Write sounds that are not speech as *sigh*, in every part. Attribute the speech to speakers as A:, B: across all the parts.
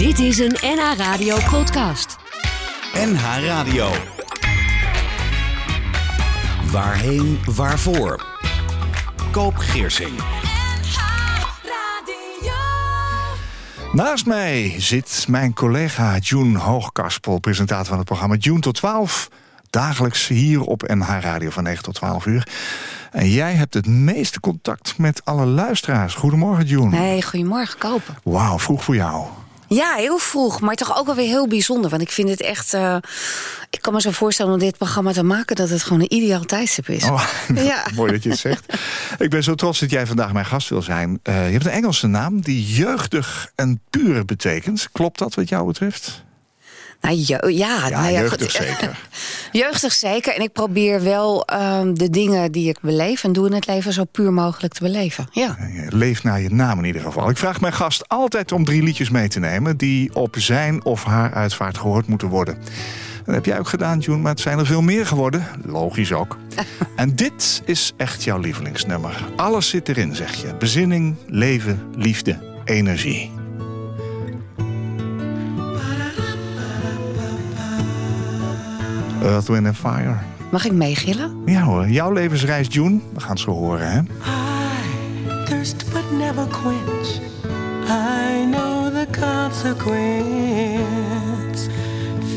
A: Dit is een NH Radio podcast.
B: NH Radio. Waarheen, waarvoor? Koop Geersing.
C: Naast mij zit mijn collega June Hoogkaspel, presentator van het programma June tot 12. Dagelijks hier op NH Radio van 9 tot 12 uur. En jij hebt het meeste contact met alle luisteraars. Goedemorgen, June.
D: Nee, goedemorgen, Kopen.
C: Wauw, vroeg voor jou.
D: Ja, heel vroeg, maar toch ook wel weer heel bijzonder. Want ik vind het echt... Uh, ik kan me zo voorstellen om dit programma te maken... dat het gewoon een ideaal tijdstip is.
C: Oh, *laughs* ja. Mooi dat je het zegt. ik ben zo trots dat jij vandaag mijn gast wil zijn. Uh, je hebt een Engelse naam die jeugdig en puur betekent. Klopt dat wat jou betreft?
D: Nou, ja, ja, nou ja,
C: jeugdig zeker. *laughs*
D: jeugdig zeker. En ik probeer wel um, de dingen die ik beleef en doe in het leven zo puur mogelijk te beleven. Ja.
C: Leef naar je naam in ieder geval. Ik vraag mijn gast altijd om drie liedjes mee te nemen die op zijn of haar uitvaart gehoord moeten worden. Dat heb jij ook gedaan, June, maar het zijn er veel meer geworden. Logisch ook. *laughs* en dit is echt jouw lievelingsnummer. Alles zit erin, zeg je. Bezinning, leven, liefde, energie. Earth, Wind and Fire.
D: Mag ik meegillen?
C: Ja hoor, jouw levensreis, June. We gaan het zo horen, hè?
E: I thirst but never quench. I know the consequence.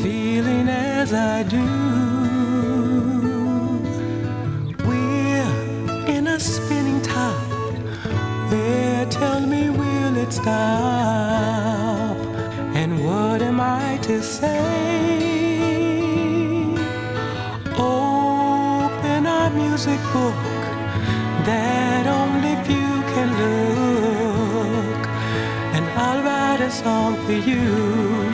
E: Feeling as I do. We're in a spinning top. Where tell me will it stop? And what am I to say? Music book that only few can look, and I'll write a song for you.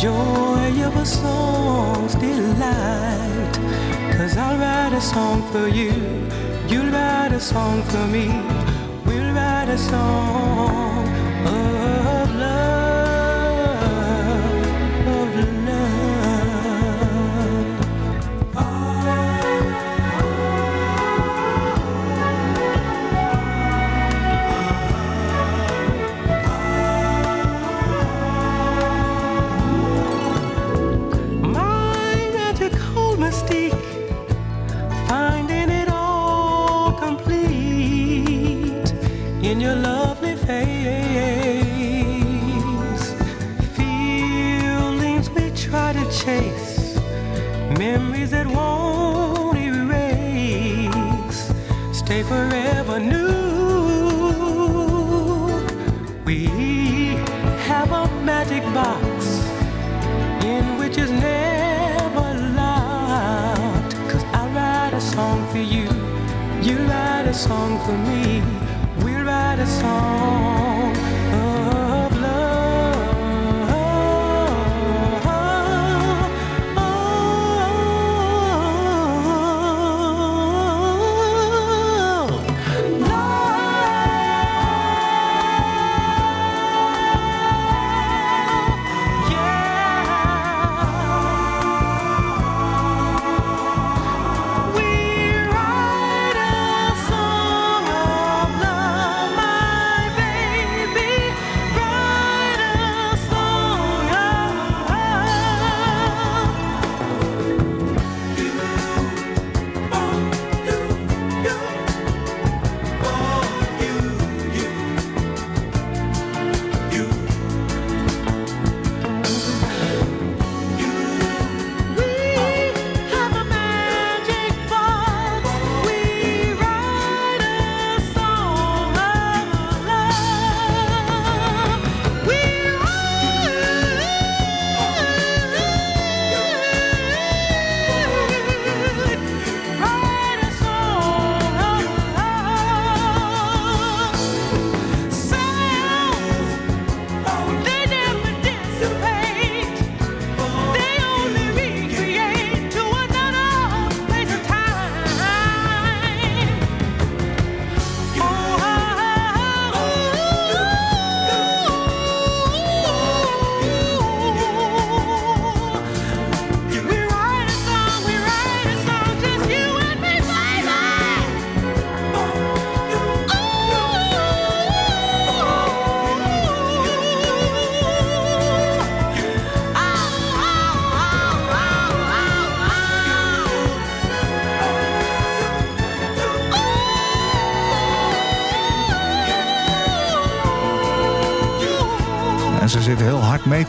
C: joy of a
E: song's delight. Cause I'll write a song for you, you'll write a song for me, we'll write a song.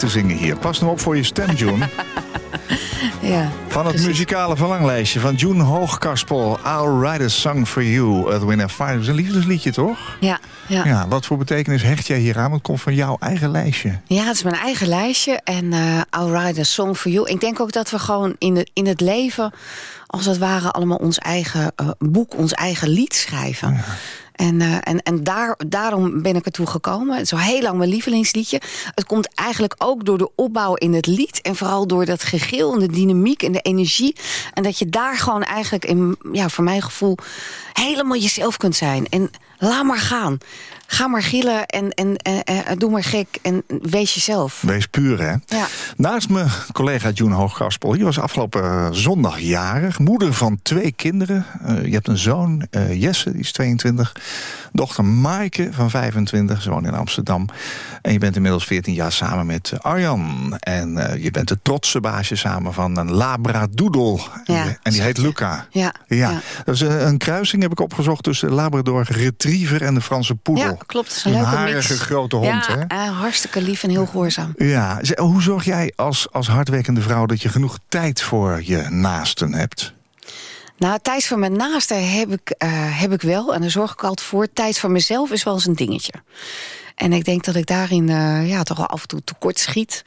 C: Te zingen hier. Pas nou op voor je stem, June. *laughs*
D: Ja.
C: Van het
D: Precies.
C: muzikale verlanglijstje van June Hoogkaspel. I'll write a song for you. Earth, Wind and Fire. Dat is een liefdesliedje, toch?
D: Ja, ja.
C: Ja, wat voor betekenis hecht jij hier aan? Het komt van jouw eigen lijstje.
D: Ja, het is mijn eigen lijstje. En eh I'll write a song for you. Ik denk ook dat we gewoon in, de, in het leven... als het ware allemaal ons eigen eh, boek, ons eigen lied schrijven. En, eh, en, en daar, daarom ben ik ertoe gekomen. Het is al heel lang mijn lievelingsliedje. Het komt eigenlijk ook door de opbouw in het lied. En vooral door dat gegil en de dynamiek en de energie. En dat je daar gewoon eigenlijk, in, ja, voor mijn gevoel... helemaal jezelf kunt zijn. En laat maar gaan. Ga maar gillen en, en, en, en doe maar gek en wees jezelf.
C: Wees puur, hè?
D: Ja.
C: Naast mijn collega June Hoogkaspel. Die was afgelopen eh, zondag jarig. Moeder van twee kinderen. Eh, je hebt een zoon, eh, Jesse, die is 22. Dochter Maaike van 25. Ze woont in Amsterdam. En je bent inmiddels 14 jaar samen met Arjan. En eh, je bent de trotse baasje samen van een Labradoodle.
D: Ja,
C: en die heet Luca.
D: Ja,
C: Ja,
D: ja.
C: dat is eh, een kruising, heb ik opgezocht, tussen Labrador Retriever en de Franse poedel.
D: Ja, klopt. Een
C: Een harige
D: mix.
C: grote hond,
D: ja,
C: hè?
D: hartstikke lief en heel gehoorzaam.
C: Ja, hoe zorg jij als, als hardwerkende vrouw dat je genoeg tijd voor je naasten hebt?
D: Nou, tijd voor mijn naasten heb ik, eh, heb ik wel. En daar zorg ik altijd voor. Tijd voor mezelf is wel eens een dingetje. En ik denk dat ik daarin eh, ja, toch wel af en toe tekort schiet.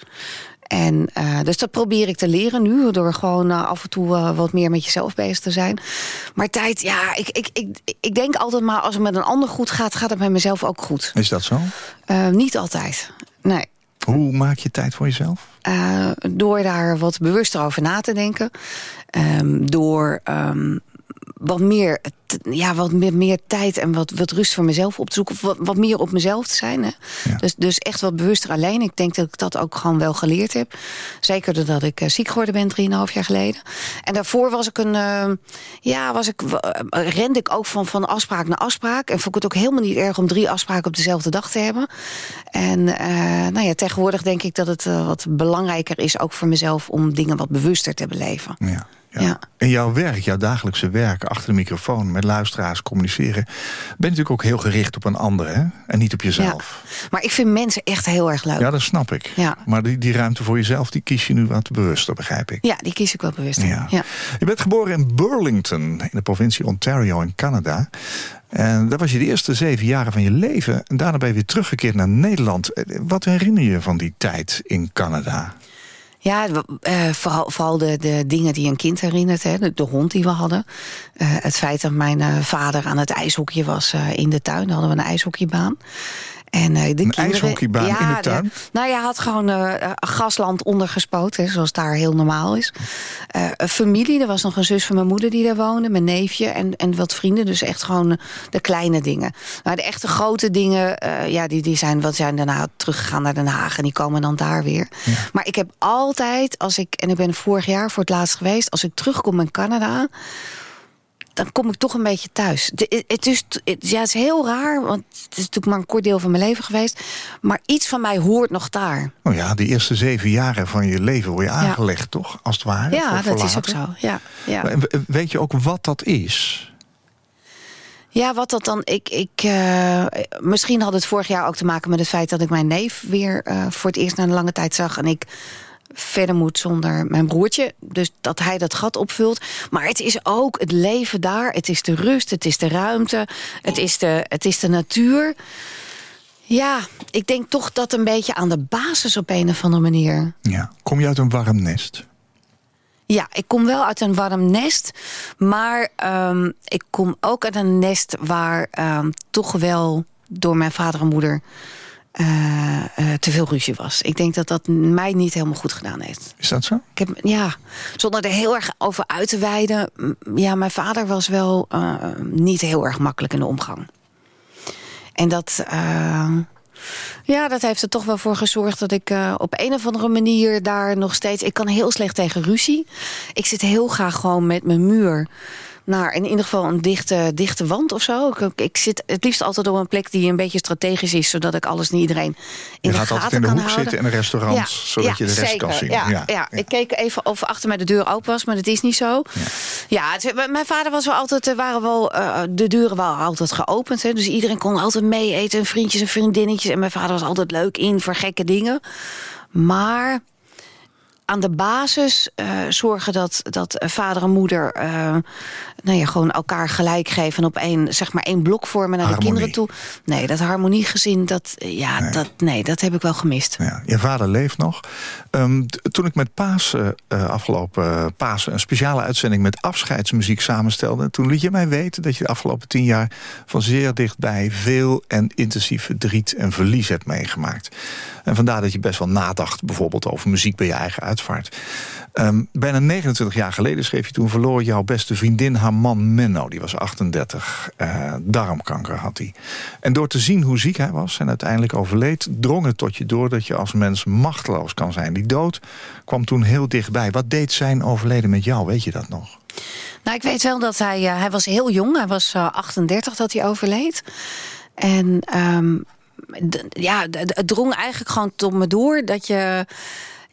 D: En, eh, dus dat probeer ik te leren nu. Door gewoon af en toe wat meer met jezelf bezig te zijn. Maar tijd, ja, ik, ik, ik, ik denk altijd maar als het met een ander goed gaat, gaat het met mezelf ook goed.
C: Is dat zo?
D: Niet altijd. Nee.
C: Hoe maak je tijd voor jezelf?
D: Eh, door daar wat bewuster over na te denken. Ehm, door ehm, wat meer, ja, wat meer, meer tijd en wat, wat rust voor mezelf op te zoeken. Of wat, wat meer op mezelf te zijn. Hè?
C: Ja.
D: Dus, dus echt wat bewuster alleen. Ik denk dat ik dat ook gewoon wel geleerd heb. Zeker doordat ik eh, ziek geworden ben, drieënhalf jaar geleden. En daarvoor was ik een, eh, ja, was ik, eh, rende ik ook van, van afspraak naar afspraak. En vond ik het ook helemaal niet erg om drie afspraken op dezelfde dag te hebben. En nou ja, tegenwoordig denk ik dat het wat belangrijker is, ook voor mezelf, om dingen wat bewuster te beleven.
C: Ja. Ja.
D: Ja.
C: In jouw werk, jouw dagelijkse werk, achter de microfoon, met luisteraars communiceren, ben je natuurlijk ook heel gericht op een ander, hè? En niet op jezelf.
D: Maar ik vind mensen echt heel erg leuk.
C: Ja, dat snap ik.
D: Ja.
C: Maar die, die ruimte voor jezelf, die kies je nu wat bewuster, begrijp ik.
D: Ja, die kies ik wel bewust.
C: Ja.
D: Ja.
C: Je bent geboren in Burlington, in de provincie Ontario in Canada. En dat was je de eerste zeven jaren van je leven. En daarna ben je weer teruggekeerd naar Nederland. Wat herinner je van die tijd in Canada?
D: Ja, eh, vooral, vooral de, de dingen die een kind herinnert. Hè. De, hond die we hadden. Eh, het feit dat mijn eh, vader aan het ijshokje was in de tuin. Dan hadden we een ijshokjebaan. En, eh, de
C: ijshockeybaan in de tuin?
D: nou ja, had gewoon eh, gasland ondergespoten. Zoals daar heel normaal is. Een familie, er was nog een zus van mijn moeder die daar woonde. Mijn neefje en, en wat vrienden. Dus echt gewoon de kleine dingen. Maar de echte grote dingen, ja, die, die zijn, wat zijn daarna teruggegaan naar Den Haag. En die komen dan daar weer. Maar ik heb altijd, als ik, en ik ben vorig jaar voor het laatst geweest. Als ik terugkom in Canada dan kom ik toch een beetje thuis. Het, het, is, het, ja, het is heel raar, want het is natuurlijk maar een kort deel van mijn leven geweest. Maar iets van mij hoort nog daar.
C: Nou ja, die eerste zeven jaren van je leven word je aangelegd, toch? Als het ware.
D: Ja,
C: voor- voor
D: dat is ook zo. Ja, ja.
C: Weet je ook wat dat is?
D: ja wat dat dan... Ik, ik, eh, misschien had het vorig jaar ook te maken met het feit dat ik mijn neef weer eh, voor het eerst na een lange tijd zag. En ik verder moet zonder mijn broertje. Dus dat hij dat gat opvult. Maar het is ook het leven daar. Het is de rust, het is de ruimte, het is de, het is de natuur. Ja, ik denk toch dat een beetje aan de basis op een of andere manier.
C: Ja. Kom je uit een warm nest?
D: Ja, ik kom wel uit een warm nest. Maar ehm, ik kom ook uit een nest waar ehm, toch wel door mijn vader en moeder eh, eh, te veel ruzie was. Ik denk dat dat mij niet helemaal goed gedaan heeft.
C: Is dat zo?
D: Ik heb, ja, zonder er heel erg over uit te wijden. Ja, mijn vader was wel eh, niet heel erg makkelijk in de omgang. En dat, ja, dat heeft er toch wel voor gezorgd dat ik op een of andere manier daar nog steeds. Ik kan heel slecht tegen ruzie. Ik zit heel graag gewoon met mijn muur. Naar in ieder geval een dichte, dichte wand of zo. Ik, ik zit het liefst altijd op een plek die een beetje strategisch is... zodat ik alles en iedereen in
C: je
D: de
C: gaat
D: gaten
C: altijd in de
D: kan
C: hoek
D: houden.
C: zitten in een restaurant, zodat je de rest
D: zeker.
C: kan zien.
D: Ja, ja, ik keek even of achter mij de deur open was, maar dat is niet zo. Ja, het- mijn vader was wel altijd, er waren wel, eh, de deuren waren altijd geopend. Hè, dus iedereen kon altijd mee eten, en vriendjes en vriendinnetjes. En mijn vader was altijd leuk in voor gekke dingen. Maar aan de basis eh, zorgen dat, dat vader en moeder eh, nou ja, gewoon elkaar gelijk geven en op één, zeg maar één blok vormen naar
C: Harmonie.
D: de kinderen toe. Nee, dat harmoniegezin, dat, eh, ja,
C: Nee.
D: Dat, nee, dat heb ik wel gemist.
C: Ja, je vader leeft nog. Ehm, toen ik met Pasen, afgelopen Pasen... een speciale uitzending met afscheidsmuziek samenstelde... toen liet je mij weten dat je de afgelopen tien jaar... van zeer dichtbij veel en intensief verdriet en verlies hebt meegemaakt. En vandaar dat je best wel nadacht bijvoorbeeld over muziek bij je eigen uitvaart. Ehm, bijna 29 jaar geleden schreef je toen... verloor jouw beste vriendin haar man Menno. Die was 38. Eh, darmkanker had hij. En door te zien hoe ziek hij was en uiteindelijk overleed... drong het tot je door dat je als mens machteloos kan zijn. Die dood kwam toen heel dichtbij. Wat deed zijn overleden met jou? Weet je dat nog?
D: Nou, ik weet wel dat hij... eh, hij was heel jong. Hij was eh, 38 dat hij overleed. En ehm, ja, het drong eigenlijk gewoon tot me door dat je...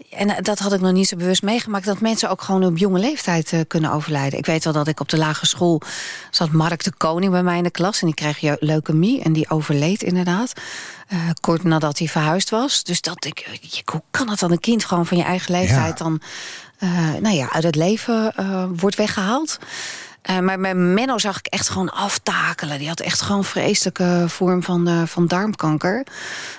D: En dat had ik nog niet zo bewust meegemaakt... dat mensen ook gewoon op jonge leeftijd eh, kunnen overlijden. Ik weet wel dat ik op de lagere school... zat Mark de Koning bij mij in de klas... en die kreeg leukemie en die overleed inderdaad. eh, kort nadat hij verhuisd was. Dus dat ik, eh, hoe kan het dan een kind gewoon van je eigen leeftijd...
C: Ja.
D: dan eh, nou ja, uit het leven eh, wordt weggehaald? Eh, maar bij Menno zag ik echt gewoon aftakelen. Die had echt gewoon vreselijke vorm van, eh, van darmkanker.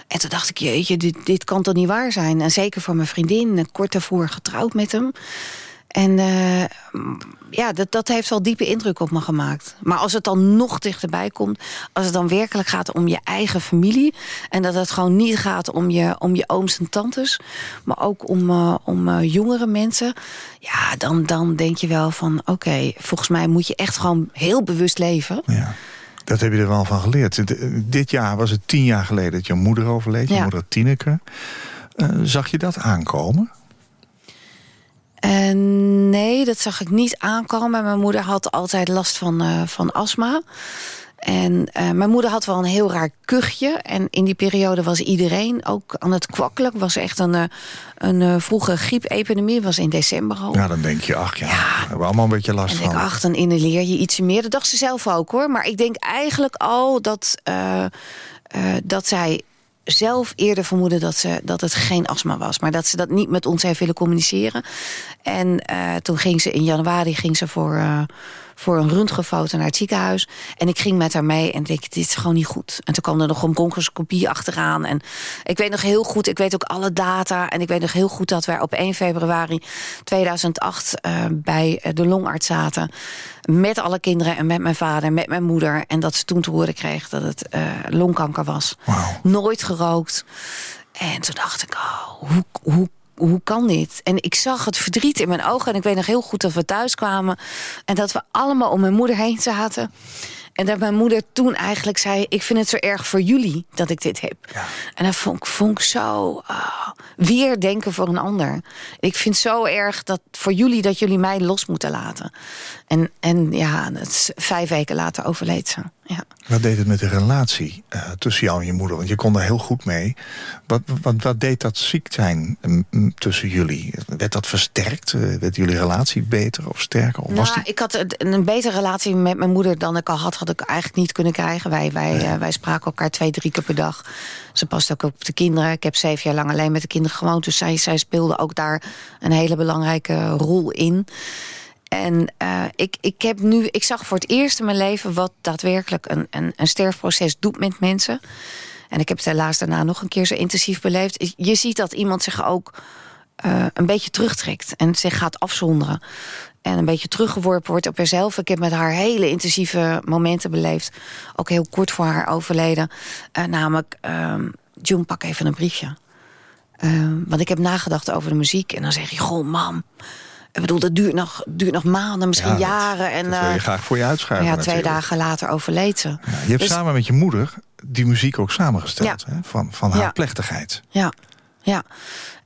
D: En toen dacht ik, jeetje, dit, dit kan toch niet waar zijn? En zeker voor mijn vriendin, eh, kort daarvoor getrouwd met hem. En eh, ja, dat, dat heeft wel diepe indruk op me gemaakt. Maar als het dan nog dichterbij komt... als het dan werkelijk gaat om je eigen familie... en dat het gewoon niet gaat om je, om je ooms en tantes... maar ook om, eh, om eh, jongere mensen... ja, dan, dan denk je wel van... oké, volgens mij moet je echt gewoon heel bewust leven.
C: Ja. Dat heb je er wel van geleerd. Dit jaar was het tien jaar geleden dat je moeder overleed. Je
D: Ja.
C: moeder Tineke. Zag je dat aankomen?
D: En nee, dat zag ik niet aankomen. Mijn moeder had altijd last van, eh, van astma. En eh, mijn moeder had wel een heel raar kuchje. En in die periode was iedereen ook aan het kwakkelen. was echt een, eh, een vroege griepepidemie. was in december al.
C: Ja, dan denk je, ach ja, hebben we allemaal een beetje last
D: En
C: van.
D: ach, dan inhaleer je ietsje meer. Dat dacht ze zelf ook hoor. Maar ik denk eigenlijk al dat, dat zij zelf eerder vermoedde dat, ze, dat het geen astma was. Maar dat ze dat niet met ons heeft willen communiceren. En eh, toen ging ze in januari ging ze voor, eh, voor een röntgenfoto naar het ziekenhuis. En ik ging met haar mee en denk, dit is gewoon niet goed. En toen kwam er nog een bronchoscopie achteraan. En ik weet nog heel goed, ik weet ook alle data. En ik weet nog heel goed dat wij op 1 februari 2008 eh, bij eh, de longarts zaten. Met alle kinderen en met mijn vader, met mijn moeder. En dat ze toen te horen kreeg dat het eh, longkanker was. Nooit gerookt. En toen dacht ik, oh, hoe, hoe, hoe kan dit? En ik zag het verdriet in mijn ogen. En ik weet nog heel goed dat we thuis kwamen. En dat we allemaal om mijn moeder heen zaten. En dat mijn moeder toen eigenlijk zei... ik vind het zo erg voor jullie dat ik dit heb. En dat vond, ik- vond ik zo... ah, weer denken voor een ander. Ik vind het zo erg dat voor jullie dat jullie mij los moeten laten. En, en ja, dat is vijf weken later overleed ze. Ja.
C: Wat deed het met de relatie eh, tussen jou en je moeder? Want je kon er heel goed mee. Wat, wat, wat deed dat ziek zijn mm, mm, tussen jullie? Werd dat versterkt? Eh, werd jullie relatie beter of sterker? Of was
D: Nou,
C: die...
D: ik had een een betere relatie met mijn moeder dan ik al had, had ik eigenlijk niet kunnen krijgen. Wij, wij, eh, wij spraken elkaar twee, drie keer per dag. Ze past ook op de kinderen. Ik heb zeven jaar lang alleen met de kinderen gewoond. Dus zij, zij speelde ook daar een hele belangrijke rol in. En eh, ik, ik, heb nu, ik zag voor het eerst in mijn leven wat daadwerkelijk een, een, een sterfproces doet met mensen. En ik heb het helaas daarna nog een keer zo intensief beleefd. Je ziet dat iemand zich ook eh, een beetje terugtrekt en zich gaat afzonderen. En een beetje teruggeworpen wordt op haarzelf. Ik heb met haar hele intensieve momenten beleefd. Ook heel kort voor haar overleden. Eh, namelijk, June, pak even een briefje. Ehm, want ik heb nagedacht over de muziek. En dan zeg je, goh, mam. Ik bedoel, dat duurt nog, duurt nog maanden, misschien
C: Ja, dat-
D: jaren. En,
C: dat wil je
D: eh,
C: graag voor je uitschuiven
D: ja, twee
C: natuurlijk.
D: dagen later overleed ze.
C: Ja, je hebt
D: Dus-
C: samen met je moeder die muziek ook samengesteld.
D: Ja.
C: Hè? Van, van haar plechtigheid.
D: Ja, ja.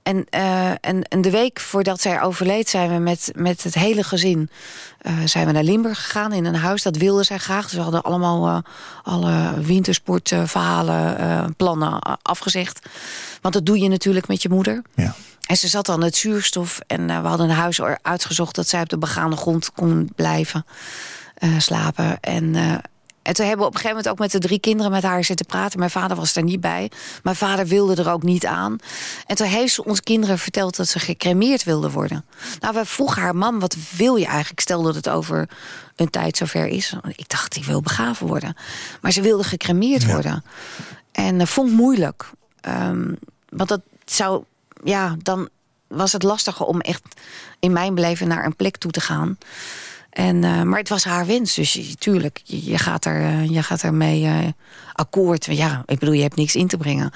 D: En, eh, en, en de week voordat zij overleed zijn we met, met het hele gezin... eh, zijn we naar Limburg gegaan in een huis. Dat wilden zij graag. Dus we hadden allemaal eh, alle wintersportverhalen, plannen afgezegd. Want dat doe je natuurlijk met je moeder.
C: Ja.
D: En ze zat dan het zuurstof. En we hadden een huis uitgezocht dat zij op de begaande grond kon blijven slapen. En, en toen hebben we op een gegeven moment ook met de drie kinderen met haar zitten praten. Mijn vader was er niet bij. Mijn vader wilde er ook niet aan. En toen heeft ze ons kinderen verteld dat ze gecremeerd wilden worden. Nou, we vroegen haar, mam, wat wil je eigenlijk? Stel dat het over een tijd zover is. Ik dacht, ik wil begraven worden. Maar ze wilde gecremeerd worden. En dat vond ik moeilijk. Ehm, want dat zou, ja, dan was het lastiger om echt in mijn beleving naar een plek toe te gaan. En, eh, maar het was haar wens, dus je- tuurlijk, je, je gaat er, eh, je gaat ermee eh, akkoord. Ja, ik bedoel, je hebt niks in te brengen.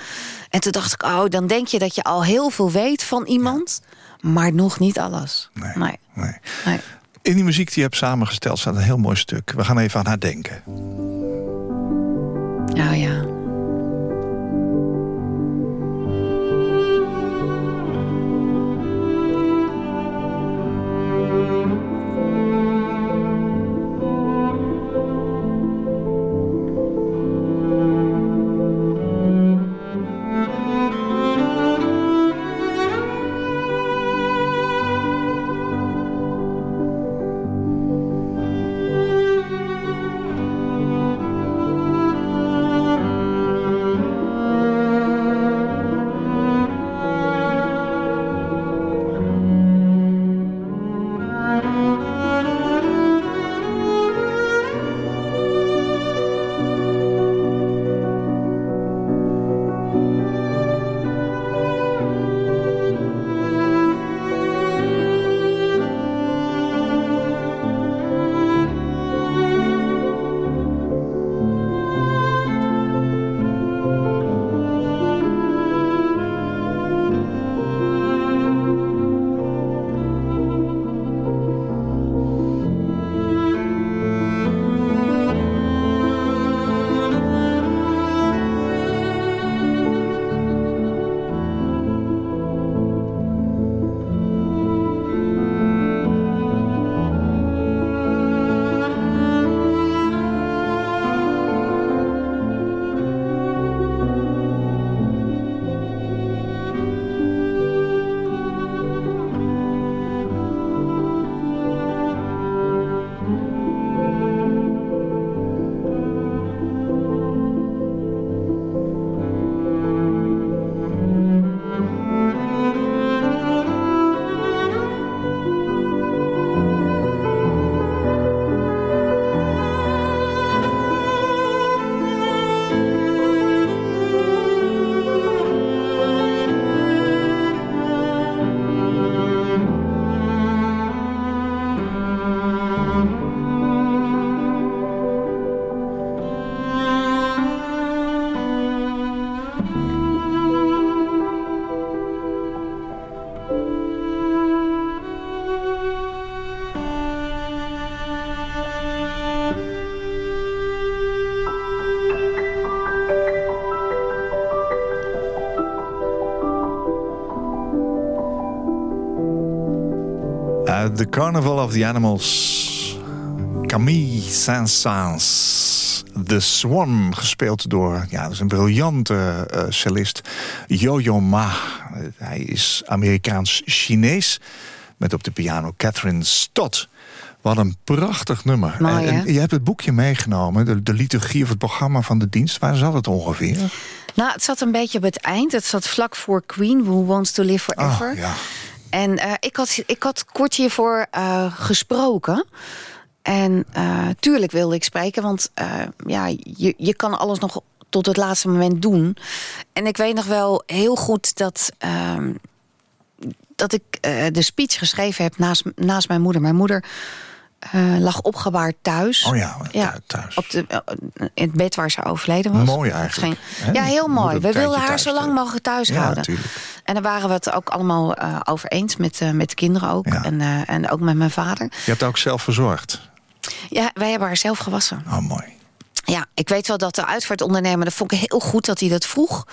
D: En toen dacht ik, oh, dan denk je dat je al heel veel weet van iemand, maar nog niet alles.
C: Nee.
D: Nee.
C: Nee.
D: nee.
C: In die muziek die je hebt samengesteld staat een heel mooi stuk. We gaan even aan haar denken.
D: Ja, ja.
C: The Carnival of the Animals. Camille Saint-Saëns. The Swan, gespeeld door ja, dat is een briljante eh, cellist. Yo-Yo Ma. Hij is Amerikaans-Chinees. Met op de piano Catherine Stott. Wat een prachtig nummer.
D: Mooi,
C: en, je hebt het boekje meegenomen. De, de liturgie of het programma van de dienst. Waar zat het ongeveer?
D: Nou, het zat een beetje op het eind. Het zat vlak voor Queen, Who Wants to Live Forever.
C: Ah, ja.
D: En eh, ik, had, ik had kort hiervoor eh, gesproken. En eh, tuurlijk wilde ik spreken, want ja, je, je kan alles nog tot het laatste moment doen. En ik weet nog wel heel goed dat, ehm, dat ik de speech geschreven heb naast, naast mijn moeder. Mijn moeder eh, lag opgebaard thuis.
C: Oh ja,
D: Ja,
C: thuis.
D: Op de, eh, in het bed waar ze overleden was.
C: Mooi eigenlijk,
D: geen- ja, heel mooi. We wilden haar zo lang mogelijk thuis
C: Ja,
D: houden.
C: natuurlijk.
D: En daar waren we het ook allemaal eh, over eens met, met de kinderen ook.
C: Ja.
D: En, en ook met mijn vader.
C: Je hebt ook zelf verzorgd.
D: Ja, wij hebben haar zelf gewassen.
C: Oh, mooi.
D: Ja, ik weet wel dat de uitvaartondernemer... dat vond ik heel goed dat hij dat vroeg.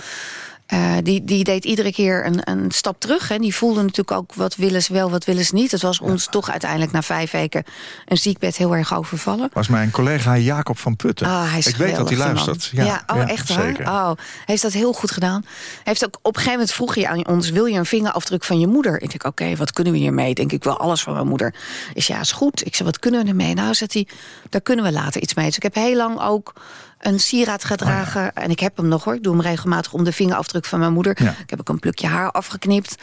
D: Eh, die, die deed iedere keer een, een stap terug. En die voelde natuurlijk ook wat willen ze wel, wat willen ze niet. Het was ons toch uiteindelijk na vijf weken een ziekbed heel erg overvallen.
C: Was mijn collega Jacob van Putten.
D: Ah, hij is
C: Ik weet dat hij luistert.
D: man. Ja, oh, echt waar? Oh, hij heeft dat heel goed gedaan. Hij heeft ook op een gegeven moment vroeg je aan ons: wil je een vingerafdruk van je moeder? Ik denk, oké, wat kunnen we hiermee? Denk ik wel alles van mijn moeder. Is ja, is goed. Ik zei, wat kunnen we ermee? Nou, zegt hij, daar kunnen we later iets mee. Dus ik heb heel lang ook een sieraad gedragen. En ik heb hem nog hoor. Ik doe hem regelmatig om de vingerafdruk van mijn moeder.
C: Ja.
D: Ik heb ook een plukje haar afgeknipt.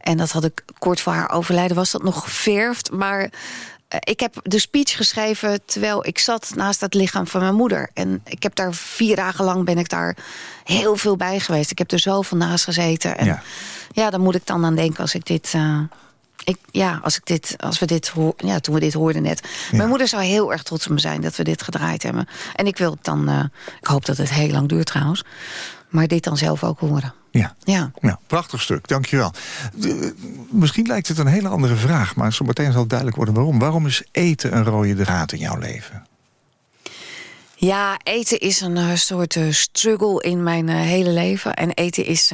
D: En dat had ik kort voor haar overlijden, was dat nog geverfd. Maar eh, ik heb de speech geschreven terwijl ik zat naast het lichaam van mijn moeder. En ik heb daar vier dagen lang ben ik daar heel veel bij geweest. Ik heb er zoveel naast gezeten. En
C: Ja.
D: ja, daar moet ik dan aan denken als ik dit. eh, ik, ja, als ik dit, als we dit hoor, ja, toen we dit hoorden net. Mijn moeder zou heel erg trots op me zijn dat we dit gedraaid hebben. En ik wil dan, eh, ik hoop dat het heel lang duurt trouwens, maar dit dan zelf ook horen.
C: Ja.
D: Ja.
C: Ja, prachtig stuk, dankjewel. De- Misschien lijkt het een hele andere vraag, maar zo meteen zal het duidelijk worden waarom. Waarom is eten een rode draad in jouw leven?
D: Ja, eten is een eh, soort eh, struggle in mijn hele leven. En eten is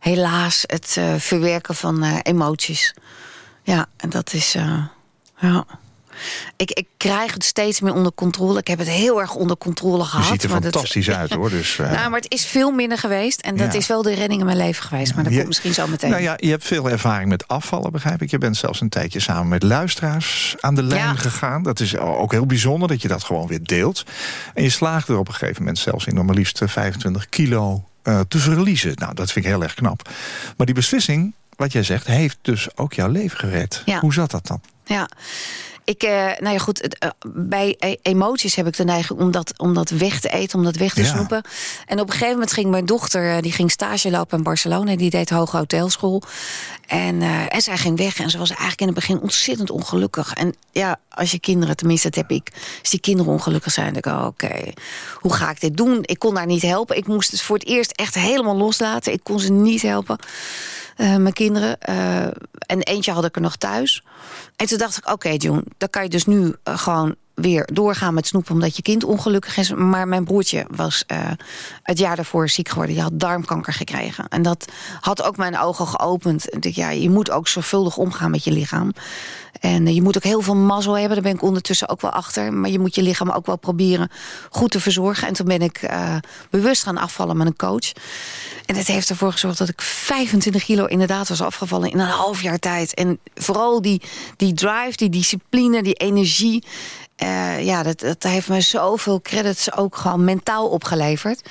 D: helaas het eh, verwerken van eh, emoties. Ja, en dat is. eh, ja. Ik, ik krijg het steeds meer onder controle. Ik heb het heel erg onder controle gehad.
C: ziet er
D: maar dat-
C: fantastisch uit hoor. Dus, *laughs* eh,
D: Nou, maar het is veel minder geweest. En dat
C: Ja.
D: is wel de redding in mijn leven geweest. Maar dat
C: Je-
D: komt misschien zo meteen.
C: Nou ja, je hebt veel ervaring met afvallen, begrijp ik. Je bent zelfs een tijdje samen met luisteraars aan de lijn
D: Ja.
C: gegaan. Dat is ook heel bijzonder dat je dat gewoon weer deelt. En je slaagde er op een gegeven moment zelfs in om maar liefst eh, 25 kilo eh, te verliezen. Nou, dat vind ik heel erg knap. Maar die beslissing, wat jij zegt, heeft dus ook jouw leven gered.
D: Ja.
C: Hoe zat dat dan?
D: Ja. Ik, eh, nou ja, goed, eh, bij e- emoties heb ik de neiging om dat, om dat weg te eten, om dat weg te
C: Ja.
D: snoepen. En op een gegeven moment ging mijn dochter, eh, die ging stage lopen in Barcelona. Die deed hoge hotelschool. En, eh, en zij ging weg en ze was eigenlijk in het begin ontzettend ongelukkig. En ja, als je kinderen, tenminste dat heb ik, als die kinderen ongelukkig zijn, dan denk ik, oh, oké, hoe ga ik dit doen? Ik kon haar niet helpen. Ik moest het voor het eerst echt helemaal loslaten. Ik kon ze niet helpen. Eh, mijn kinderen. eh, en eentje had ik er nog thuis. En toen dacht ik, oké June, dan kan je dus nu eh, gewoon weer doorgaan met snoepen... omdat je kind ongelukkig is. Maar mijn broertje was eh, het jaar daarvoor ziek geworden. Die had darmkanker gekregen. En dat had ook mijn ogen geopend. En ja, je moet ook zorgvuldig omgaan met je lichaam. En eh, je moet ook heel veel mazzel hebben. Daar ben ik ondertussen ook wel achter. Maar je moet je lichaam ook wel proberen goed te verzorgen. En toen ben ik eh, bewust gaan afvallen met een coach. En dat heeft ervoor gezorgd dat ik 25 kilo inderdaad was afgevallen in een half jaar tijd. En vooral die, die drive, die discipline, die energie. Eh, ja, dat, dat heeft me zoveel credits ook gewoon mentaal opgeleverd.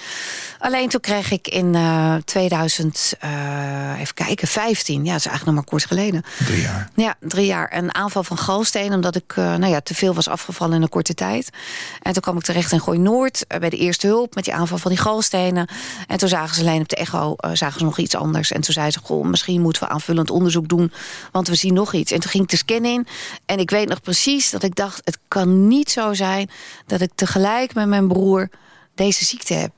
D: Alleen toen kreeg ik in eh 2000, eh, even kijken, 15. Ja, dat is eigenlijk nog maar kort geleden.
C: Drie jaar.
D: Ja, drie jaar. Een aanval van galsteen, omdat ik nou ja, te veel was afgevallen in een korte tijd. En toen kwam ik terecht in Gooi Noord bij de eerste hulp met die aanval van die galstenen. En toen zagen ze alleen op de echo zagen ze nog iets anders. En toen zei ze: Goh, misschien moeten we aanvullend onderzoek doen, want we zien nog iets. En toen ging ik de scan in. En ik weet nog precies dat ik dacht: het kan niet zo zijn dat ik tegelijk met mijn broer deze ziekte heb.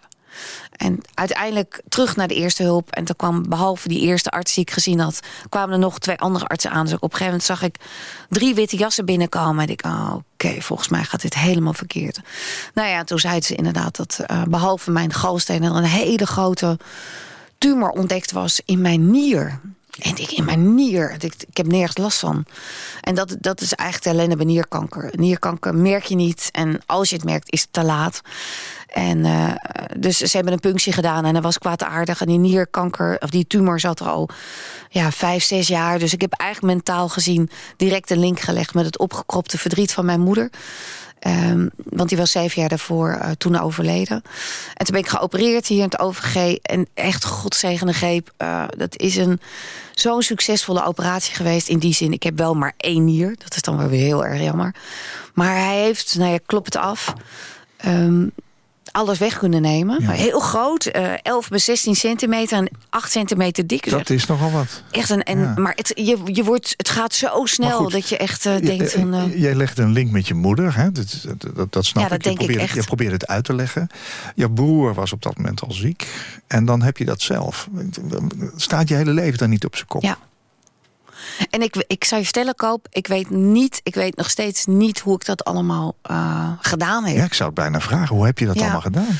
D: En uiteindelijk terug naar de eerste hulp. En toen kwam, behalve die eerste arts die ik gezien had... kwamen er nog twee andere artsen aan. Dus op een gegeven moment zag ik drie witte jassen binnenkomen. En ik, oh, oké, volgens mij gaat dit helemaal verkeerd. Nou ja, toen zeiden ze inderdaad dat eh, behalve mijn galsteen... er een hele grote tumor ontdekt was in mijn nier. En ik in mijn nier. Ik, ik heb nergens last van. En dat, dat is eigenlijk ellende bij nierkanker. Nierkanker merk je niet. En als je het merkt, is het te laat. En eh, dus ze hebben een punctie gedaan en dat was kwaadaardig. En die nierkanker, of die tumor zat er al ja, vijf, zes jaar. Dus ik heb eigenlijk mentaal gezien direct een link gelegd met het opgekropte verdriet van mijn moeder. Ehm, want die was zeven jaar daarvoor eh, toen overleden. En toen ben ik geopereerd hier in het OVG. En echt godzegende greep. eh, dat is een zo'n succesvolle operatie geweest. In die zin, ik heb wel maar één nier. Dat is dan weer heel erg jammer. Maar hij heeft, nou ja, klopt het af... Ehm, alles weg kunnen nemen.
C: Ja.
D: Heel groot, eh 11 bij 16 centimeter en 8 centimeter dik.
C: Dat is nogal wat.
D: echt een, en,
C: Ja.
D: Maar het, je, je wordt, het gaat zo snel
C: goed,
D: dat je echt eh, denkt
C: Je-
D: van...
C: eh, Jij legt een link met je moeder, hè? Dat, dat, dat, snap
D: Ja, dat
C: ik. Je
D: denk ik
C: probeert,
D: echt.
C: je probeert het uit te leggen. Je broer was op dat moment al ziek. En dan heb je dat zelf. Staat je hele leven dan niet op zijn kop?
D: Ja. En ik, ik zou je vertellen, Koop, ik weet niet, ik weet nog steeds niet hoe ik dat allemaal eh, gedaan heb.
C: Ja, ik zou het bijna vragen. Hoe heb je dat
D: Ja.
C: allemaal gedaan?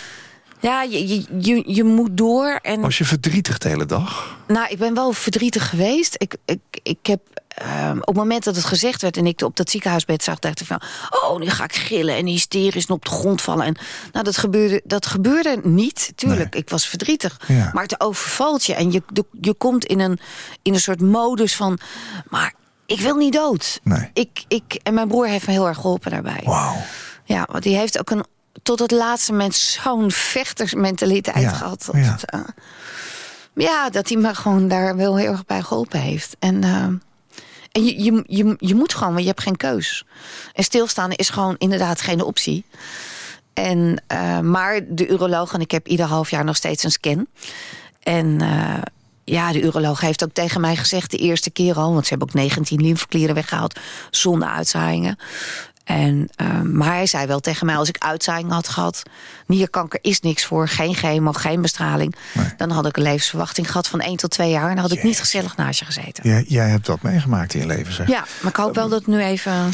D: Ja, je, je, je, je moet door. En,
C: Was je verdrietig de hele dag?
D: Nou, ik ben wel verdrietig geweest. Ik, ik, ik heb ehm, op het moment dat het gezegd werd... en ik op dat ziekenhuisbed zag, dacht ik van... oh, nu ga ik gillen en hysterisch en op de grond vallen. En, nou, dat gebeurde, dat gebeurde niet, tuurlijk. Ik was verdrietig.
C: Ja.
D: Maar het overvalt je en je, je komt in een, in een soort modus van... maar ik wil niet dood.
C: Nee.
D: Ik, ik, en mijn broer heeft me heel erg geholpen daarbij.
C: Wauw.
D: Ja, want die heeft ook een tot het laatste moment zo'n vechtersmentaliteit
C: Ja,
D: gehad.
C: Ja.
D: het, eh, ja, dat hij me gewoon daar wel heel erg bij geholpen heeft. En, eh, en je, je, je, moet gewoon, want je hebt geen keus. En stilstaan is gewoon inderdaad geen optie. En, eh, maar de uroloog, en ik heb ieder half jaar nog steeds een scan. En eh, ja, de uroloog heeft ook tegen mij gezegd de eerste keer al... want ze hebben ook 19 lymfeklieren weggehaald zonder uitzaaiingen. En, eh, maar hij zei wel tegen mij, als ik uitzaaiingen had gehad... nierkanker is niks voor, geen chemo, geen bestraling... dan had ik een levensverwachting gehad van 1 tot 2 jaar... en dan had ik niet gezellig naast je gezeten.
C: Jij, jij hebt dat meegemaakt in je leven, zeg.
D: Ja, maar ik hoop wel dat het nu even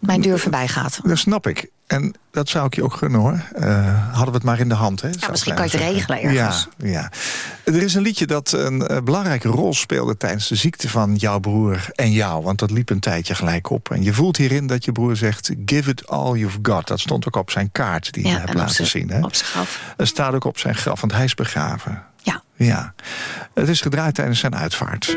D: mijn deur voorbij gaat.
C: Dat snap ik. En dat zou ik je ook gunnen hoor. Eh, hadden we het maar in de hand. Hè, zou
D: misschien kan je het regelen ergens.
C: Ja, ja. Er is een liedje dat een eh, belangrijke rol speelde tijdens de ziekte van jouw broer en jou. Want dat liep een tijdje gelijk op. En je voelt hierin dat je broer zegt: Give it all you've got. Dat stond ook op zijn kaart die je
D: Ja,
C: hebt
D: en op
C: laten zien. Hè?
D: op zijn graf.
C: Er staat ook op zijn graf, want hij is begraven.
D: Ja.
C: Ja. Het is gedraaid tijdens zijn uitvaart.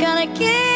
F: gonna give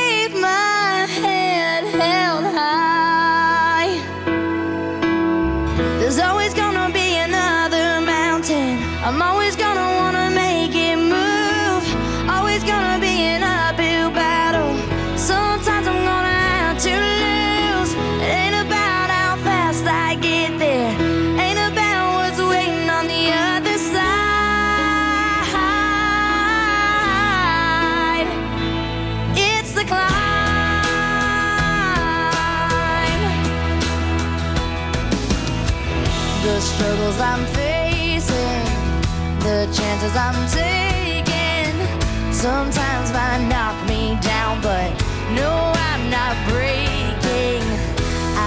F: sometimes might knock me down, but no, I'm not breaking.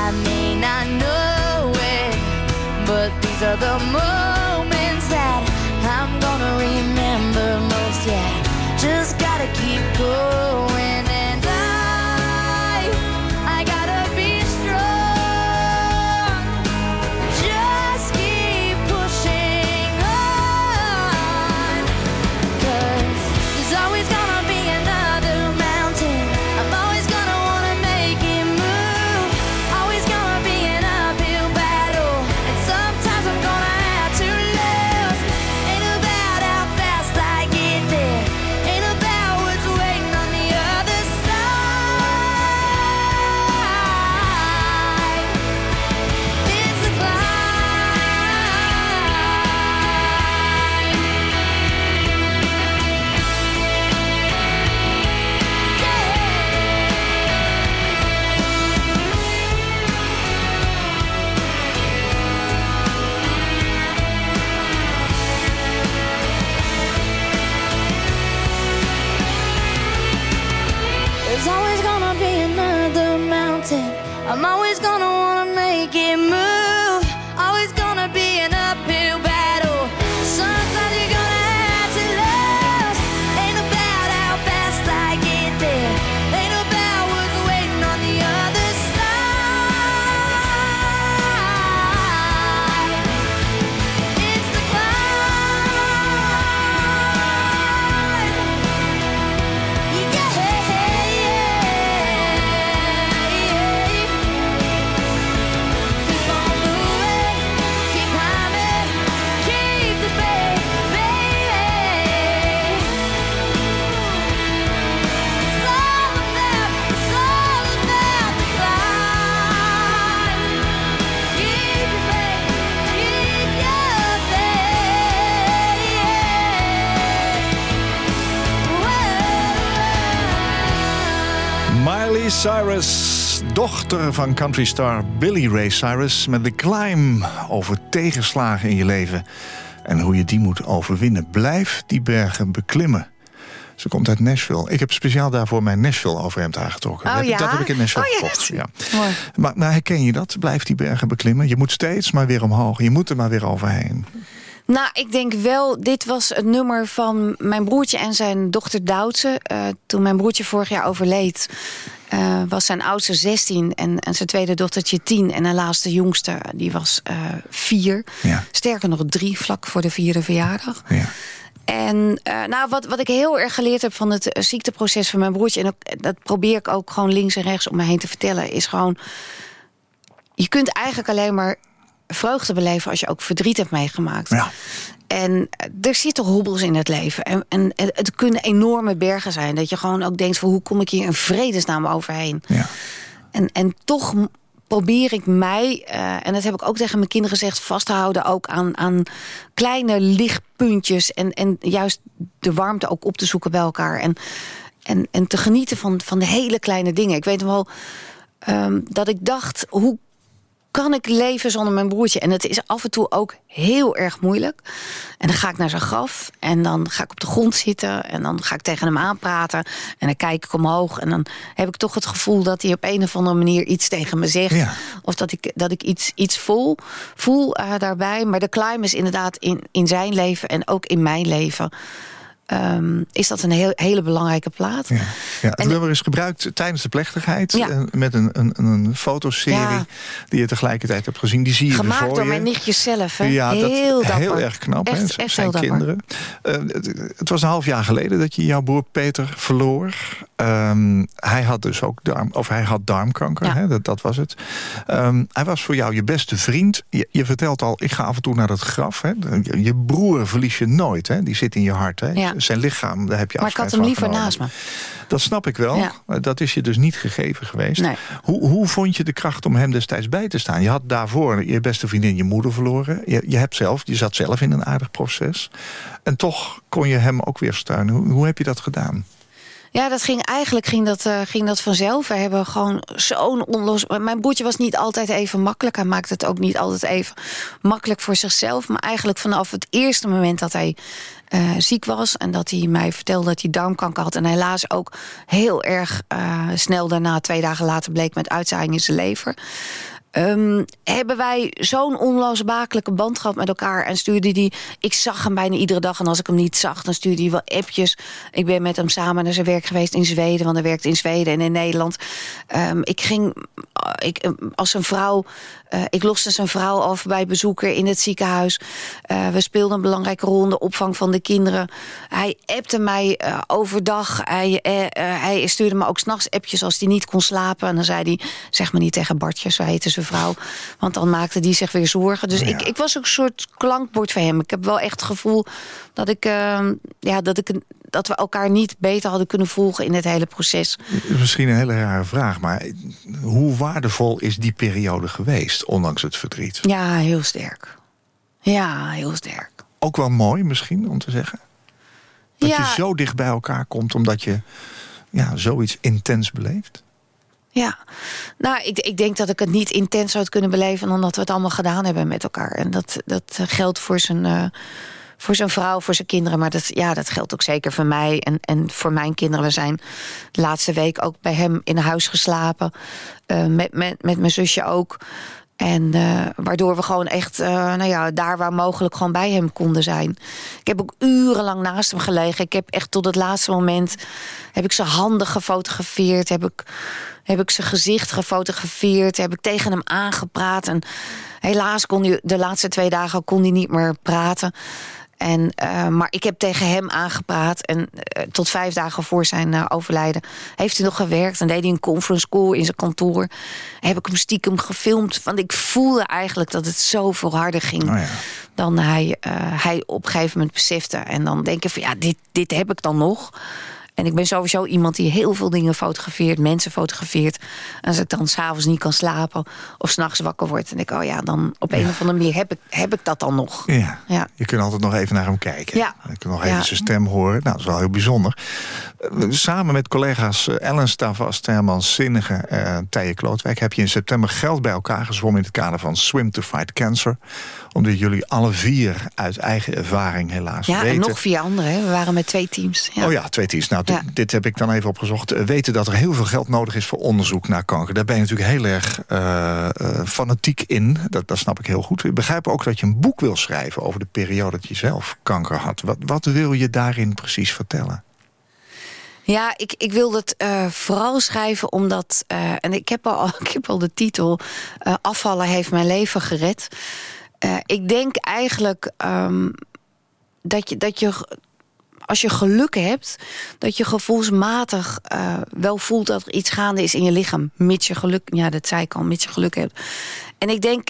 F: I may not know it, but these are the moments that I'm gonna remember most. Yeah, just gotta keep going,
C: dochter van country star Billy Ray Cyrus... met The Climb over tegenslagen in je leven... en hoe je die moet overwinnen. Blijf die bergen beklimmen. Ze komt uit Nashville. Ik heb speciaal daarvoor mijn Nashville overhemd aangetrokken.
D: Oh,
C: dat,
D: ja?
C: dat heb ik in Nashville
D: Oh,
C: gekocht. Ja.
D: Mooi.
C: Maar, maar herken je dat? Blijf die bergen beklimmen. Je moet steeds maar weer omhoog. Je moet er maar weer overheen.
D: Nou, ik denk wel, dit was het nummer van mijn broertje en zijn dochter Doutse. Eh, toen mijn broertje vorig jaar overleed, eh, was zijn oudste 16 en, en zijn tweede dochtertje 10. En helaas de jongste, die was eh 4.
C: Ja.
D: Sterker nog drie, vlak voor de vierde verjaardag.
C: Ja.
D: En eh, nou, wat, wat ik heel erg geleerd heb van het ziekteproces van mijn broertje... en ook, dat probeer ik ook gewoon links en rechts om me heen te vertellen... is gewoon, je kunt eigenlijk alleen maar vreugde beleven... als je ook verdriet hebt meegemaakt.
C: Ja.
D: En er zitten hobbels in het leven. En, en, het kunnen enorme bergen zijn. Dat je gewoon ook denkt van hoe kom ik hier in vredesnaam overheen.
C: Ja.
D: En, en toch probeer ik mij, eh, en dat heb ik ook tegen mijn kinderen gezegd... vast te houden ook aan, aan kleine lichtpuntjes. En, en juist de warmte ook op te zoeken bij elkaar. En, en, en te genieten van, van de hele kleine dingen. Ik weet nog wel ehm, dat ik dacht... hoe kan ik leven zonder mijn broertje? En het is af en toe ook heel erg moeilijk. En dan ga ik naar zijn graf en dan ga ik op de grond zitten... en dan ga ik tegen hem aanpraten en dan kijk ik omhoog... en dan heb ik toch het gevoel dat hij op een of andere manier iets tegen me zegt.
C: Ja.
D: Of dat ik, dat ik iets, iets voel, voel eh, daarbij. Maar de climb is inderdaad in, in zijn leven en ook in mijn leven... ehm, is dat een heel, hele belangrijke plaat.
C: Ja. Ja, het
D: En-
C: nummer is gebruikt tijdens de plechtigheid.
D: Ja.
C: eh, Met een, een, een fotoserie
D: Ja.
C: die je tegelijkertijd hebt gezien. Die zie je
D: Gemaakt
C: voor
D: door
C: je.
D: mijn nichtjes zelf. Hè?
C: Ja, dat,
D: heel dapper.
C: heel erg knap. hè?
D: Echt, echt
C: zijn kinderen. Eh, het, het was een half jaar geleden dat je jouw broer Peter verloor. Ehm, hij had dus ook darm, of hij had darmkanker. Hè? Dat, dat was het. Ehm, hij was voor jou je beste vriend. Je, je vertelt al, ik ga af en toe naar dat graf. Hè? Je, je broer verlies je nooit. Hè? Die zit in je hart. Hè?
D: Ja.
C: Zijn lichaam, daar heb je
D: Maar ik
C: afscheid
D: had hem liever
C: genomen.
D: naast me.
C: Dat snap ik wel.
D: Ja.
C: Maar Dat is je dus niet gegeven geweest.
D: Nee.
C: Hoe, hoe vond je de kracht om hem destijds bij te staan? Je had daarvoor je beste vriendin je moeder verloren. Je, je, hebt zelf, je zat zelf in een aardig proces. En toch kon je hem ook weer steunen. Hoe, hoe heb je dat gedaan?
D: Ja, dat ging eigenlijk ging dat, eh, ging dat vanzelf. We hebben gewoon zo'n onlos. Mijn broertje was niet altijd even makkelijk. Hij maakte het ook niet altijd even makkelijk voor zichzelf. Maar eigenlijk vanaf het eerste moment dat hij eh, ziek was en dat hij mij vertelde dat hij darmkanker had. En helaas ook heel erg eh, snel daarna, twee dagen later, bleek met uitzaaiing in zijn lever. Ehm, hebben wij zo'n onlosmakelijke band gehad met elkaar. En stuurde die. Ik zag hem bijna iedere dag. En als ik hem niet zag, dan stuurde hij wel appjes. Ik ben met hem samen naar zijn werk geweest in Zweden. Want hij werkte in Zweden en in Nederland. Ehm, ik ging ik, eh, als een vrouw. Eh, ik loste zijn vrouw over bij bezoeker in het ziekenhuis. Eh, we speelden een belangrijke rol in de opvang van de kinderen. Hij appte mij eh, overdag. Hij, hij stuurde me ook s'nachts appjes als hij niet kon slapen. En dan zei hij, zeg maar niet tegen Bartje, zo heette zijn vrouw. Want dan maakte die zich weer zorgen. Dus
C: Ja.
D: ik, ik was ook een soort klankbord voor hem. Ik heb wel echt het gevoel dat ik, eh, ja, dat ik dat we elkaar niet beter hadden kunnen volgen in het hele proces.
C: Misschien een hele rare vraag, maar hoe waardevol is die periode geweest, ondanks het verdriet?
D: Ja, heel sterk. Ja, heel sterk.
C: Ook wel mooi misschien om te zeggen. Dat
D: Ja.
C: je zo dicht bij elkaar komt omdat je ja, zoiets intens beleeft.
D: Ja, nou, ik, ik denk dat ik het niet intens zou kunnen beleven... dan dat we het allemaal gedaan hebben met elkaar. En dat, dat geldt voor zijn, eh, voor zijn vrouw, voor zijn kinderen. Maar dat, ja, dat geldt ook zeker voor mij en, en voor mijn kinderen. We zijn de laatste week ook bij hem in huis geslapen. eh, met, met, met mijn zusje ook. En eh, waardoor we gewoon echt, eh, nou ja, daar waar mogelijk gewoon bij hem konden zijn. Ik heb ook urenlang naast hem gelegen. Ik heb echt tot het laatste moment, heb ik zijn handen gefotografeerd. Heb ik, heb ik zijn gezicht gefotografeerd. Heb ik tegen hem aangepraat. En helaas kon hij de laatste twee dagen kon hij niet meer praten. En, eh, maar ik heb tegen hem aangepraat. En eh, tot vijf dagen voor zijn eh, overlijden heeft hij nog gewerkt. En deed hij een conference call in zijn kantoor. Heb ik hem stiekem gefilmd. Want ik voelde eigenlijk dat het zoveel harder ging.
C: Oh ja.
D: Dan hij, hij op een gegeven moment besefte. En dan denk ik van ja, dit, dit heb ik dan nog. En ik ben sowieso iemand die heel veel dingen fotografeert, mensen fotografeert. En als ik dan s'avonds niet kan slapen of s'nachts wakker word, denk ik, oh ja, dan op een of andere manier heb ik, heb ik dat dan nog.
C: Ja.
D: Ja.
C: Je kunt altijd nog even naar hem kijken.
D: Ja.
C: Je kunt nog even zijn stem horen. Nou, dat is wel heel bijzonder. Eh, Samen met collega's eh, Ellen Stavast, Herman Zinnige en Tijen Klootwijk... heb je in september geld bij elkaar gezwommen... in het kader van Swim to Fight Cancer. Omdat jullie alle vier uit eigen ervaring helaas
D: Ja,
C: weten...
D: en nog vier anderen. We waren met twee teams. Ja.
C: Oh ja, twee teams. Nou, dit,
D: Ja.
C: dit heb ik dan even opgezocht. Eh, Weten dat er heel veel geld nodig is voor onderzoek naar kanker. Daar ben je natuurlijk heel erg eh, eh, fanatiek in. Dat, dat snap ik heel goed. Ik begrijp ook dat je een boek wil schrijven... over de periode dat je zelf kanker had. Wat, wat wil je daarin precies vertellen?
D: Ja, ik, ik wil het eh, vooral schrijven omdat... eh, en ik heb al, *laughs* ik heb al de titel... eh, Afvallen heeft mijn leven gered. Ik denk eigenlijk ehm, dat, je, dat je... Als je geluk hebt, dat je gevoelsmatig wel voelt dat er iets gaande is in je lichaam. Mits je geluk, ja, dat zei ik al, mits je geluk hebt. En ik denk,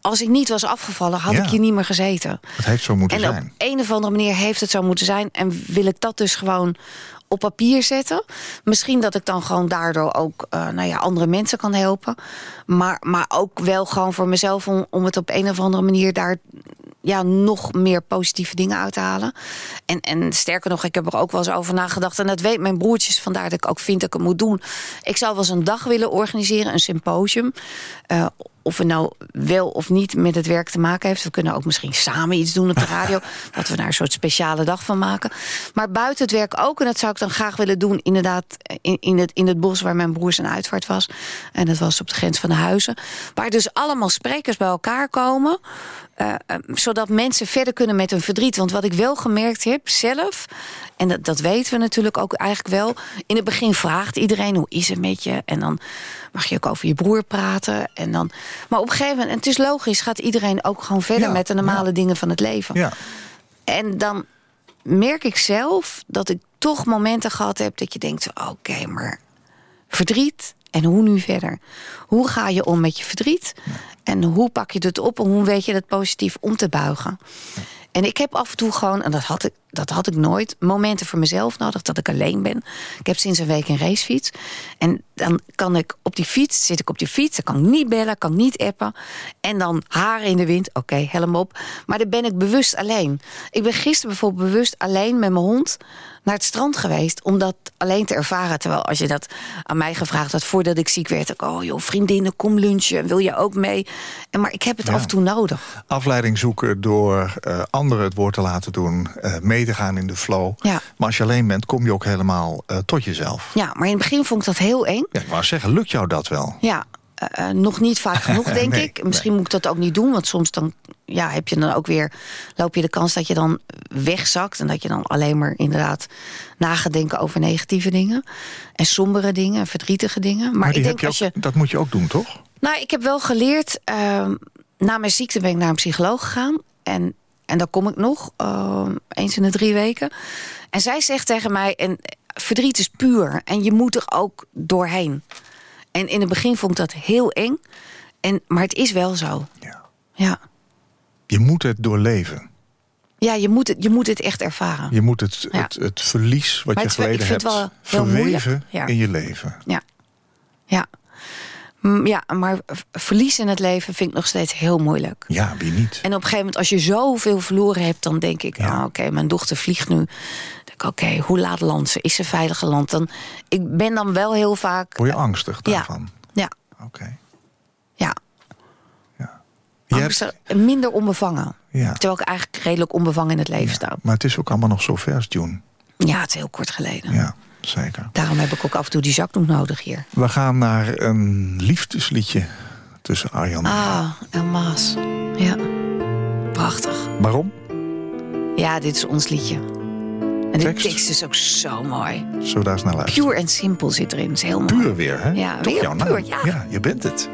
D: als ik niet was afgevallen, had
C: Ja.
D: ik hier niet meer gezeten.
C: Het heeft zo moeten
D: En op
C: zijn.
D: een of andere manier heeft het zo moeten zijn. En wil ik dat dus gewoon op papier zetten. Misschien dat ik dan gewoon daardoor ook eh, nou ja, andere mensen kan helpen. Maar, maar ook wel gewoon voor mezelf om, om het op een of andere manier daar ja, nog meer positieve dingen uit te halen. En, en sterker nog, ik heb er ook wel eens over nagedacht. En dat weet mijn broertjes, vandaar dat ik ook vind dat ik het moet doen. Ik zou wel eens een dag willen organiseren, een symposium. Eh, of het nou wel of niet met het werk te maken heeft. We kunnen ook misschien samen iets doen op de radio. *laughs* dat we daar een soort speciale dag van maken. Maar buiten het werk ook. En dat zou ik dan graag willen doen. Inderdaad, in, in, het, in het bos waar mijn broer zijn uitvaart was. En dat was op de grens van de huizen. Waar dus allemaal sprekers bij elkaar komen. Eh, eh, zodat mensen verder kunnen met hun verdriet. Want wat ik wel gemerkt heb zelf... en dat, dat weten we natuurlijk ook eigenlijk wel... in het begin vraagt iedereen hoe is het met je... en dan mag je ook over je broer praten. En dan, maar op een gegeven moment, en het is logisch... gaat iedereen ook gewoon verder
C: Ja,
D: met de normale
C: ja.
D: dingen van het leven.
C: Ja.
D: En dan merk ik zelf dat ik toch momenten gehad heb... dat je denkt, oké, maar verdriet en hoe nu verder? Hoe ga je om met je verdriet? En hoe pak je het op en hoe weet je het positief om te buigen? En ik heb af en toe gewoon, en dat had ik, dat had ik nooit, momenten voor mezelf nodig dat ik alleen ben. Ik heb sinds een week een racefiets. En dan kan ik op die fiets, zit ik op die fiets, dan kan ik niet bellen, kan ik niet appen. En dan haren in de wind, oké, helm op. Maar dan ben ik bewust alleen. Ik ben gisteren bijvoorbeeld bewust alleen met mijn hond naar het strand geweest om dat alleen te ervaren. Terwijl als je dat aan mij gevraagd had voordat ik ziek werd, ik, oh joh, vriendinnen, kom lunchen, wil je ook mee? En maar ik heb het
C: Ja.
D: af en toe nodig.
C: Afleiding zoeken door eh, anderen het woord te laten doen. mee te gaan in de flow.
D: Ja.
C: Maar als je alleen bent, kom je ook helemaal eh, tot jezelf.
D: Ja, maar in het begin vond ik dat heel eng.
C: Ja, ik wou zeggen, lukt jou dat wel?
D: Ja, eh, eh, nog niet vaak genoeg, *laughs* denk
C: Nee,
D: ik. Misschien moet ik dat ook niet doen, want soms dan, ja, heb je dan ook weer, loop je de kans dat je dan wegzakt. En dat je dan alleen maar inderdaad na gaat denken over negatieve dingen. En sombere dingen, en verdrietige dingen. Maar, ik denk
C: je
D: als
C: ook,
D: je.
C: dat moet je ook doen, toch?
D: Nou, ik heb wel geleerd. ehm, na mijn ziekte ben ik naar een psycholoog gegaan. En, en daar kom ik nog, ehm, eens in de drie weken. En zij zegt tegen mij: en verdriet is puur. En je moet er ook doorheen. En in het begin vond ik dat heel eng. En, maar het is wel zo.
C: Ja.
D: Ja,
C: Je moet het doorleven.
D: ja je, moet het, je moet het echt ervaren.
C: Je moet het,
D: Ja.
C: het, het verlies wat
D: Maar
C: je geleden hebt... verweven
D: Ja.
C: in je leven.
D: Ja. Ja. Ja, maar verlies in het leven vind ik nog steeds heel moeilijk.
C: Ja, wie niet?
D: En op een gegeven moment, als je zoveel verloren hebt... dan denk ik,
C: Ja.
D: ah, oké, mijn dochter vliegt nu. Dan denk ik, oké, hoe laat landt ze? Is ze veilig geland? Dan, ik ben dan wel heel vaak...
C: Word je angstig
D: ja,
C: daarvan?
D: ja,
C: Oké.
D: ja.
C: Ja. Hebt-
D: Angstig, minder onbevangen.
C: ja.
D: Terwijl ik eigenlijk redelijk onbevangen in het leven sta.
C: Maar het is ook allemaal nog zo vers, June.
D: Ja, het is heel kort geleden.
C: Ja, zeker.
D: Daarom heb ik ook af en toe die zakdoek nodig hier.
C: We gaan naar een liefdesliedje tussen Arjan en.
D: Ah, en Maas. Ja, prachtig.
C: Waarom?
D: Ja, dit is ons liedje. En de
C: Tekst?
D: tekst is ook zo mooi.
C: We daar naar luisteren?
D: Pure en simpel zit erin. is heel mooi.
C: Puur weer, hè?
D: Ja,
C: Toch
D: weer
C: jouw naam?
D: puur, ja.
C: je bent het.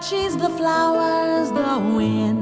G: That she's the flowers, the wind,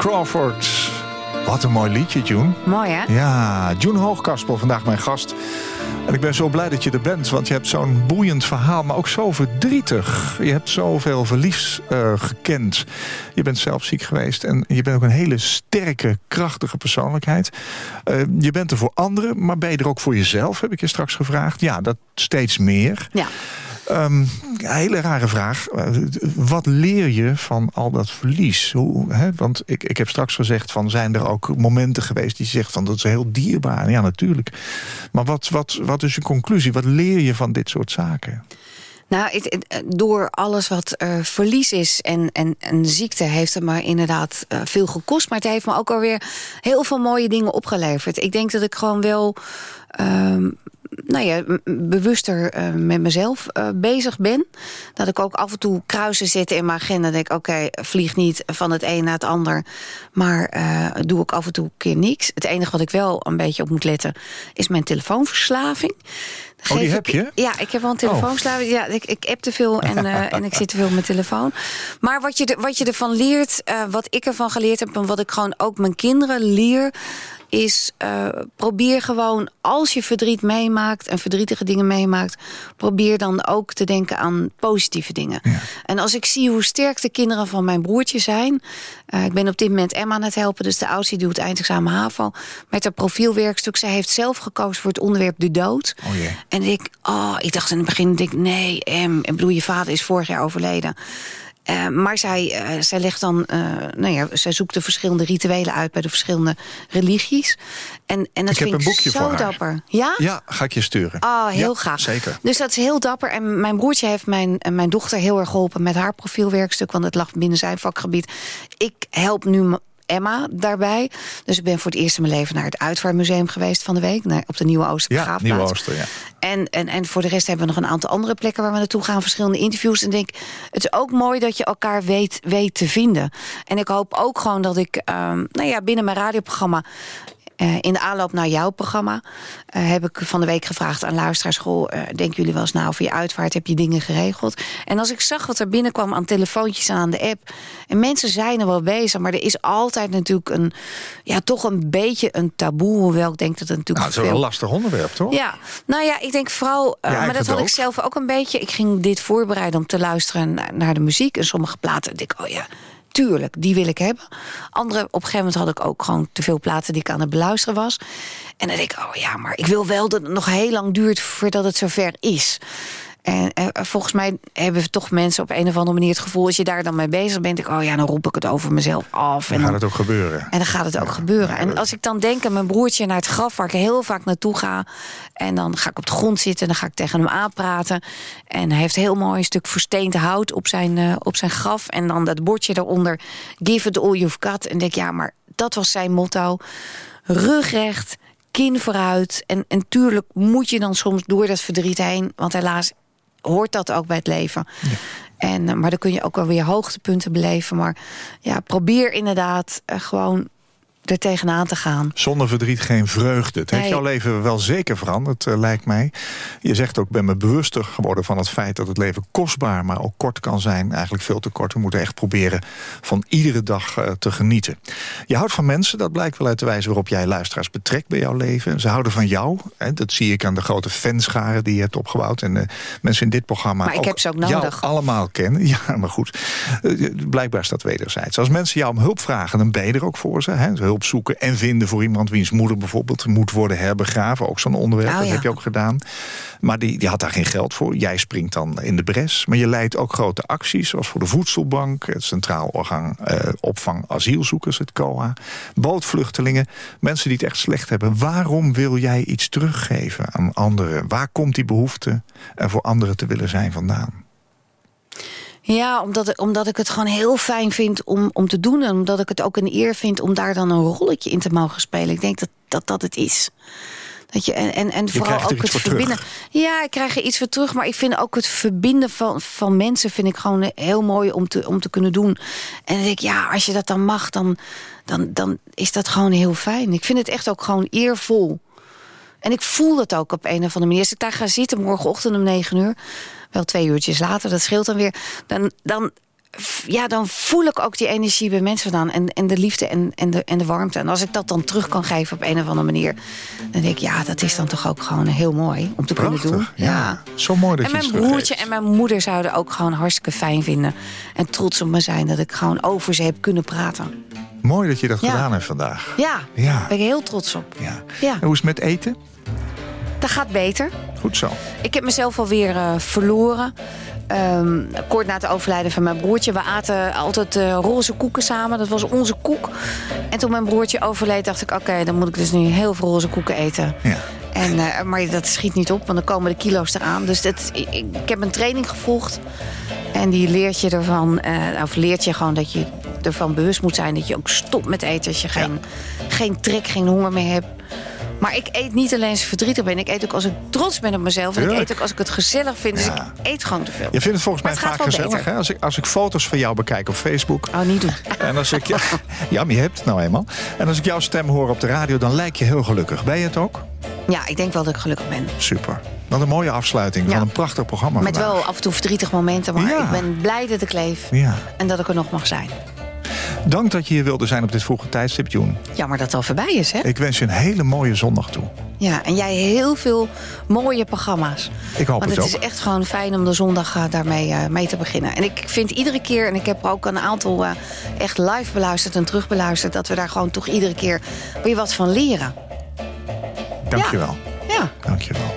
C: Crawford. Wat een mooi liedje, June.
D: Mooi, hè?
C: Ja, June Hoogkaspel, vandaag mijn gast. En ik ben zo blij dat je er bent, want je hebt zo'n boeiend verhaal, maar ook zo verdrietig. Je hebt zoveel verlies eh, gekend. Je bent zelf ziek geweest en je bent ook een hele sterke, krachtige persoonlijkheid. Eh, je bent er voor anderen, maar ben je er ook voor jezelf, heb ik je straks gevraagd. Ja, dat steeds meer.
D: Ja.
C: Ehm, ja, hele rare vraag. Wat leer je van al dat verlies? Hoe, hè? Want ik, ik heb straks gezegd van zijn er ook momenten geweest die je zegt van dat is heel dierbaar. Ja, natuurlijk. Maar wat, wat, wat is je conclusie? Wat leer je van dit soort zaken?
D: Nou, door alles wat eh, verlies is en, en, en ziekte heeft het me inderdaad eh, veel gekost. Maar het heeft me ook alweer heel veel mooie dingen opgeleverd. Ik denk dat ik gewoon wel ehm, nou ja, bewuster eh, met mezelf eh, bezig ben. Dat ik ook af en toe kruisen zet in mijn agenda. denk ik, oké, vlieg niet van het een naar het ander. Maar eh, doe ik af en toe een keer niks. Het enige wat ik wel een beetje op moet letten... is mijn telefoonverslaving.
C: Oh, die heb
D: ik-
C: je?
D: Ja, ik heb wel een telefoonverslaving. Ja, ik, ik app te veel en, en ik zit te veel op mijn telefoon. Maar wat je, wat je ervan leert, wat ik ervan geleerd heb... en wat ik gewoon ook mijn kinderen leer... is eh, probeer gewoon, als je verdriet meemaakt... en verdrietige dingen meemaakt... probeer dan ook te denken aan positieve dingen. En als ik zie hoe sterk de kinderen van mijn broertje zijn... eh, ik ben op dit moment Emma aan het helpen... dus de oudste die doet het eindexamen HAVO... met haar profielwerkstuk. Zij heeft zelf gekozen voor het onderwerp de dood.
C: Oh jee.
D: En ik, oh, ik dacht in het begin, denk, nee, Em, ik bedoel, je vader is vorig jaar overleden. Eh, maar zij, eh, zij legt dan, eh, nou ja, zij zoekt de verschillende rituelen uit bij de verschillende religies. En, en dat
C: Ik heb
D: vind
C: een boekje
D: zo
C: voor haar.
D: dapper. Ja?
C: Ja, ga ik je sturen.
D: Oh, heel
C: Ja,
D: graag.
C: Zeker.
D: Dus dat is heel dapper. En mijn broertje heeft mijn, mijn dochter heel erg geholpen met haar profielwerkstuk, want het lag binnen zijn vakgebied. Ik help nu Emma daarbij. Dus ik ben voor het eerst in mijn leven naar het Uitvaartmuseum geweest van de week. Naar, op de Nieuwe
C: Ja,
D: Oosterbegraafplaats.
C: Nieuwe Ooster, ja.
D: En, en, en voor de rest hebben we nog een aantal andere plekken waar we naartoe gaan. Verschillende interviews. En ik denk, het is ook mooi dat je elkaar weet, weet te vinden. En ik hoop ook gewoon dat ik ehm, nou ja, binnen mijn radioprogramma... eh, in de aanloop naar jouw programma eh, heb ik van de week gevraagd aan luisteraarschool... eh denken jullie wel eens na over je uitvaart? Heb je dingen geregeld? En als ik zag wat er binnenkwam aan telefoontjes en aan de app... en mensen zijn er wel bezig, maar er is altijd natuurlijk een... ja, toch een beetje een taboe, hoewel ik denk dat het natuurlijk
C: Nou, het is wel
D: veel...
C: een lastig onderwerp, toch?
D: Ja, nou ja, ik denk vooral,
C: Ja,
D: maar dat had ik zelf ook een beetje. Ik ging dit voorbereiden om te luisteren naar, naar de muziek. En sommige platen denk ik, oh ja, tuurlijk, die wil ik hebben. Andere, op een gegeven moment had ik ook gewoon te veel platen die ik aan het beluisteren was. En dan denk ik, oh ja, maar ik wil wel dat het nog heel lang duurt voordat het zover is. En eh, volgens mij hebben toch mensen op een of andere manier het gevoel... als je daar dan mee bezig bent, ik, oh ja, dan roep ik het over mezelf af.
C: Dan
D: en
C: gaat
D: dan,
C: het ook gebeuren.
D: en dan gaat het ook gebeuren. En als ik dan denk aan mijn broertje naar het graf... waar ik heel vaak naartoe ga... en dan ga ik op de grond zitten... en dan ga ik tegen hem aanpraten. En hij heeft heel mooi een stuk versteend hout op zijn, eh, op zijn graf. En dan dat bordje daaronder, give it all you've got. En denk, ja, maar dat was zijn motto. Rugrecht, kin vooruit. En, en tuurlijk moet je dan soms door dat verdriet heen... want helaas hoort dat ook bij het leven. En, eh, maar dan kun je ook wel weer hoogtepunten beleven. Maar ja, probeer inderdaad eh, gewoon er tegenaan te gaan.
C: Zonder verdriet geen vreugde. Het heeft jouw leven wel zeker veranderd, eh, lijkt mij. Je zegt ook, ik ben me bewuster geworden van het feit... dat het leven kostbaar, maar ook kort kan zijn. Eigenlijk veel te kort. We moeten echt proberen van iedere dag eh, te genieten. Je houdt van mensen, dat blijkt wel uit de wijze... waarop jij luisteraars betrekt bij jouw leven. Ze houden van jou. Hè, dat zie ik aan de grote fanscharen die je hebt opgebouwd. En eh, mensen in dit programma
D: Maar ik heb ze ook nodig.
C: allemaal kennen. *laughs* Ja, maar goed. Blijkbaar is dat wederzijds. Als mensen jou om hulp vragen, dan ben je er ook voor ze. Hè? Hulp zoeken en vinden voor iemand wiens moeder bijvoorbeeld moet worden herbegraven. Ook zo'n onderwerp,
D: Oh,
C: dat
D: ja.
C: heb je ook gedaan. Maar die, die had daar geen geld voor. Jij springt dan in de bres. Maar je leidt ook grote acties, zoals voor de Voedselbank... het Centraal Orgaan eh, Opvang Asielzoekers, het COA... bootvluchtelingen, mensen die het echt slecht hebben. Waarom wil jij iets teruggeven aan anderen? Waar komt die behoefte er voor anderen te willen zijn vandaan?
D: Ja, omdat, ik- omdat ik het gewoon heel fijn vind om, om te doen. En omdat ik het ook een eer vind om daar dan een rolletje in te mogen spelen. Ik denk dat dat, dat het is. Dat je, en, en, en vooral ook het
C: voor terug.
D: verbinden. Ja, ik krijg er iets voor terug. Maar ik vind ook het verbinden van, van mensen vind ik gewoon heel mooi om te, om te kunnen doen. En dan denk ik, ja, als je dat dan mag, dan, dan, dan is dat gewoon heel fijn. Ik vind het echt ook gewoon eervol. En ik voel dat ook op een of andere manier. Als ik daar ga zitten morgenochtend om negen uur... wel twee uurtjes later, dat scheelt dan weer... dan, dan, ja, dan voel ik ook die energie bij mensen vandaan. En, en de liefde en, en, de, en de warmte. En als ik dat dan terug kan geven op een of andere manier... dan denk ik, ja, dat is dan toch ook gewoon heel mooi om te kunnen doen.
C: Ja. Zo mooi dat
D: En
C: je
D: mijn
C: iets
D: broertje en mijn moeder zouden ook gewoon hartstikke fijn vinden. En trots op me zijn dat ik gewoon over ze heb kunnen praten.
C: Mooi dat je dat
D: Ja.
C: gedaan hebt vandaag.
D: Ja,
C: Ja.
D: daar ben ik heel trots op.
C: Ja.
D: Ja.
C: En hoe is het met eten?
D: Dat gaat beter.
C: Goed zo.
D: Ik heb mezelf alweer eh verloren. Ehm, kort na het overlijden van mijn broertje. We aten altijd eh, roze koeken samen. Dat was onze koek. En toen mijn broertje overleed, dacht ik... oké, dan moet ik dus nu heel veel roze koeken eten.
C: Ja.
D: En, eh, maar dat schiet niet op, want dan komen de kilo's eraan. Dus dat, ik, heb een training gevolgd. En die leert je ervan... of leert je gewoon dat je ervan bewust moet zijn... dat je ook stopt met eten als je geen, geen trek, geen honger meer hebt. Maar ik eet niet alleen als ik verdrietig ben. Ik eet ook als ik trots ben op mezelf. En ik eet ook als ik het gezellig vind. Dus
C: Ja.
D: ik eet gewoon te veel.
C: Je vindt het volgens mij
D: het
C: vaak gezellig. Hè? Als, ik, als ik foto's van jou bekijk op Facebook.
D: Oh, niet doen.
C: En als ik, ja, ja, maar je hebt het nou eenmaal. En als ik jouw stem hoor op de radio, dan lijk je heel gelukkig. Ben je het ook?
D: Ja, ik denk wel dat ik gelukkig ben.
C: Super. Wat een mooie afsluiting
D: Ja.
C: van een prachtig programma
D: Met
C: vandaag.
D: wel af en toe verdrietige momenten. Maar
C: Ja.
D: ik ben blij dat ik leef.
C: Ja.
D: En dat ik er nog mag zijn.
C: Dank dat je hier wilde zijn op dit vroege tijdstip, Joen.
D: Jammer dat het al voorbij is, hè?
C: Ik wens je een hele mooie zondag toe.
D: Ja, en jij heel veel mooie programma's.
C: Ik hoop
D: Want
C: het
D: het
C: ook.
D: is echt gewoon fijn om de zondag eh, daarmee eh, mee te beginnen. En ik vind iedere keer, en ik heb er ook een aantal eh, echt live beluisterd en terugbeluisterd... dat we daar gewoon toch iedere keer weer wat van leren.
C: Dank je wel.
D: Ja,
C: Dank je wel.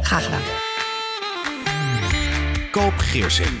D: graag gedaan.
B: Koop Geersing.